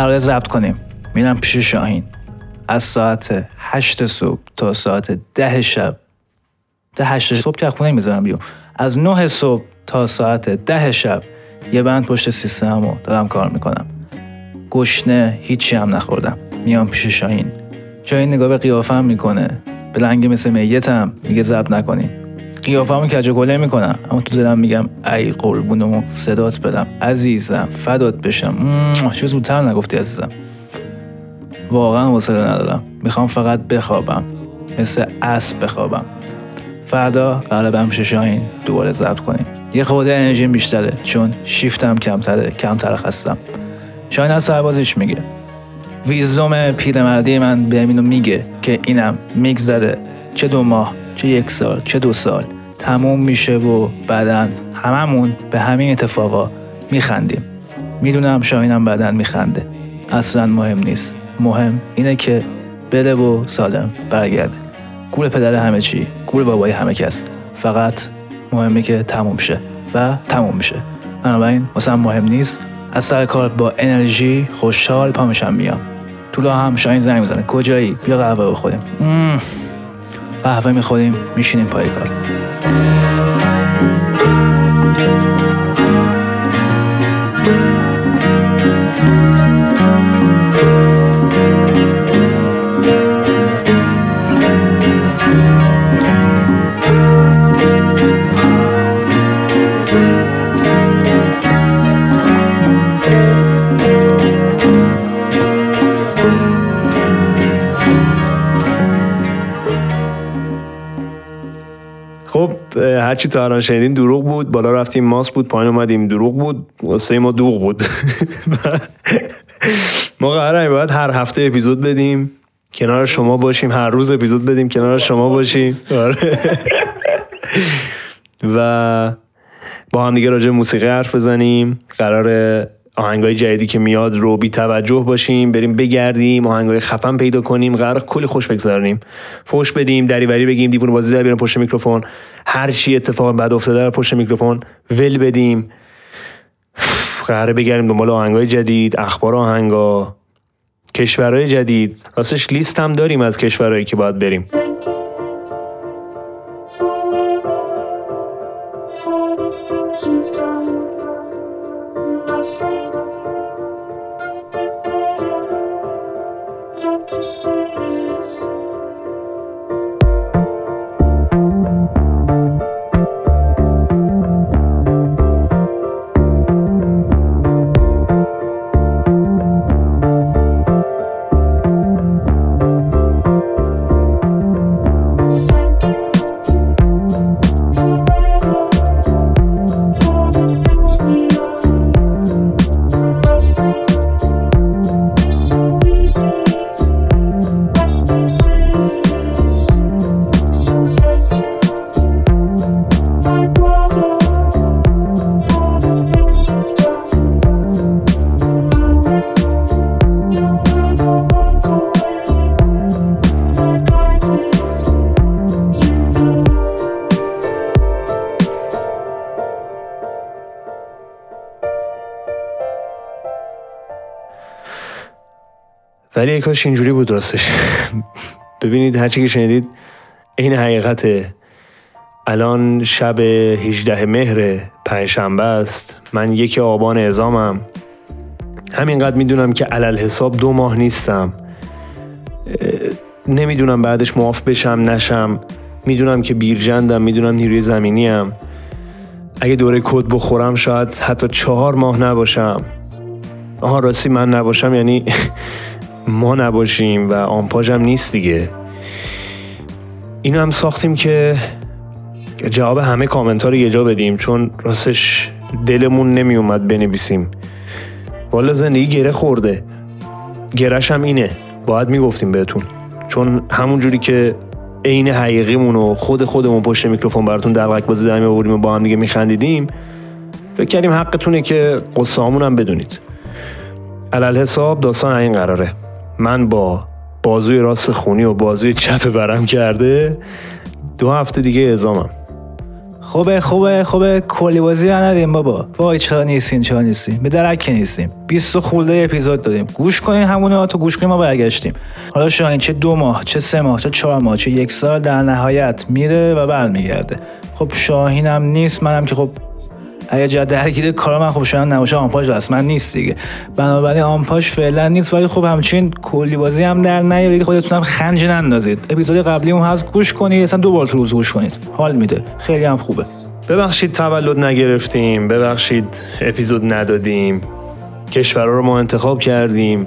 قرار ضبط کنیم. میرم پیش شاهین. از ساعت هشت صبح تا ساعت ده شب. ده هشت صبح که خونه می‌زنم بیرون. از نه صبح تا ساعت ده شب یه بند پشت سیستم رو دارم کار می‌کنم. گشنه هیچی هم نخوردم. میام پیش شاهین. شاهین نگاه به قیافم می‌کنه. به لنگ مثل میتم میگه ضبط نکنیم قیافمو کج کله می‌کنم اما تو دلم میگم ای قربونمو صدات بدم. عزیزم فدات بشم. چه زودتر نگفتی عزیزم. واقعا حوصله ندارم. می‌خوام فقط بخوابم. مثل اسب بخوابم. فردا برم پیش شاهین دوباره ضبط کنیم. یه خورده انرژیم بیشتره چون شیفتم کمتره کمتر خستم. شاهین از سربازیش میگه. ویزدوم پیرمردی من به اینو میگه که اینم میگذره. چه دو ماه؟ چه یک سال چه دو سال. تموم میشه و بعدا هممون به همین اتفاقا میخندیم. می‌دونم شاهینم بعدا میخنده. اصلا مهم نیست. مهم اینه که بره و سالم برگرده. گول پدر همه چی گول بابای همه کس. فقط مهمه که تموم شه و تموم میشه. بنابراین واسه مهم نیست. از سر کار با انرژی خوشحال پامشم میام. طولا هم شاهین زنگ می‌زنه. کجایی؟ بیا قهوه بخوریم. قهوه می‌خوریم میشینیم پای کار. هرچی تا الان شنیدین دروغ بود بالا رفتیم ماس بود پایین اومدیم دروغ بود واسه ما دوغ بود. ما قراره باید هر هفته اپیزود بدیم کنار شما باشیم هر روز اپیزود بدیم کنار شما باشیم. آره. و با هم دیگه راجع موسیقی حرف بزنیم. قرار آهنگای جدیدی که میاد رو بی توجه باشیم بریم بگردیم آهنگای خفن پیدا کنیم قرار کلی خوش بگذاریم فوش بدیم دریوری بگیم دیوونه بازی در بیاریم پشت میکروفون. هر چی اتفاق بعد افتاده رو پشت میکروفون ول بدیم. قراره بگردیم دنبال آهنگای جدید اخبار آهنگا کشورهای جدید. راستش لیست هم داریم از کشورهایی که باید بریم. ولی یک کاش اینجوری بود راستش. ببینید هرچی که شنیدید این حقیقته الان شب 18 مهر پنجشنبه است. من یک آبان اعزامم. همینقدر می‌دونم که علل حساب دو ماه نیستم. نمی‌دونم بعدش معاف بشم نشم. می‌دونم که بیرجندم می‌دونم نیروی زمینیم. اگه دوره کد بخورم شاید حتی چهار ماه نباشم. آها راستی من نباشم یعنی ما نباشیم و آمپاژ هم نیست دیگه. اینو هم ساختیم که جواب همه کامنت ها رو یه جا بدیم چون راستش دلمون نمی اومد بنویسیم. والا زندگی گره خورده. گرش هم اینه. باید می‌گفتیم بهتون. چون همون جوری که عین حقیقیمون و خود خودمون پشت میکروفون براتون دلغک بازی در میآوردیم و با هم دیگه میخندیدیم فکر کردیم حقتونه که قصه هم بدونید. علل حساب داستان این قراره. من با بازوی راست خونی و بازوی چپ برم کرده دو هفته دیگه اعزامم. خوبه خوبه خوبه. کلی بازی ندیم بابا. وای چرا نیستین چرا نیستین به درک نیستیم. 20 خورده اپیزود دادیم گوش کنین همونه تو گوش کنین ما برگشتیم. حالا شاهین چه دو ماه چه سه ماه چه چهار ماه چه یک سال در نهایت میره و برمیگرده. خب شاهینم نیست منم که خب اگه جا درگیر کار من خب شاید نباشه آمپاژ رسما نیست دیگه. بنابراین آمپاژ فعلا نیست. ولی خب همچین کلی بازی هم در نیارید. خودتون هم خنج نندازید. اپیزود قبلی اون هست. گوش کنید. اصلا دو بار تو روز گوش کنید. حال میده. خیلی هم خوبه. ببخشید تولد نگرفتیم. ببخشید اپیزود ندادیم. کشورها رو ما انتخاب کردیم.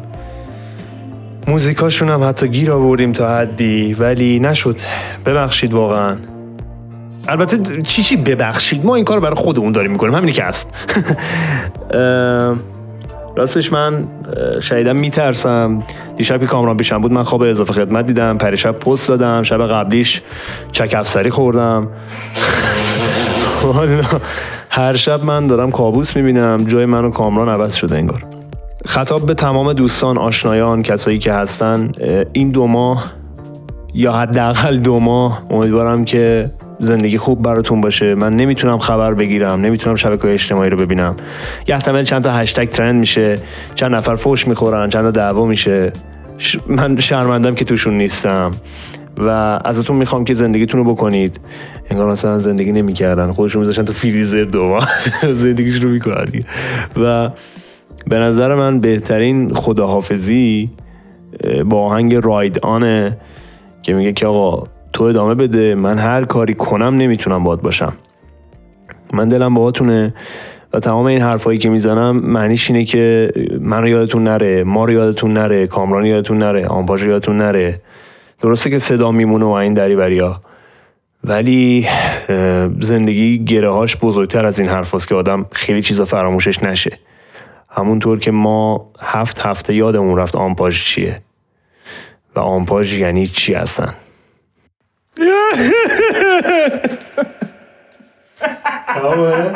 موزیکاشون هم حتی گیر آوردیم تا حدی. ولی نشد. ببخشید واقعا. البته چی چی ببخشید؟ ما این کار برای خودمون داریم می‌کنیم. همینی که هست. راستش من اه، شدیدم میترسم. دیشب که کامران پیشم بود من خواب اضافه خدمت دیدم. پریشب پست دادم. شب قبلیش چک افسری خوردم. هر شب من دارم کابوس می‌بینم. جای من و کامران عوض شده انگار. خطاب به تمام دوستان آشنایان کسایی که هستن این دو ماه یا حداقل دو ماه امیدوارم که زندگی خوب براتون باشه. من نمی‌تونم خبر بگیرم. نمی‌تونم شبکه اجتماعی رو ببینم. احتمال چند تا هشتگ ترند میشه. چند نفر فوش می‌خورن. چند تا دعوا میشه. من شرمندم که توشون نیستم. و ازتون می‌خوام که زندگیتون رو بکنید. انگار مثلا زندگی نمی‌کردن. خودشون میذاشتن تو فریزر دو زندگیش رو می‌کنن دیگه. و به نظر من بهترین خداحافظی با آهنگ راید آنه که میگه که آقا تو ادامه بده. من هر کاری کنم نمی‌تونم باد باشم. من دلم باهاتونه و تمام این حرفایی که می‌زنم معنیش اینه که منو یادتون نره ما رو یادتون نره کامران یادتون نره آمپاژ یادتون نره. درسته که صدا میمونه و این دری بریا. ولی زندگی گره هاش بزرگتر از این حرف هست که آدم خیلی چیزا فراموشش نشه. همونطور که ما هفت هفته یادمون رفت آمپاژ چیه. و آمپاژ یعنی چی هستن 예. 다음은?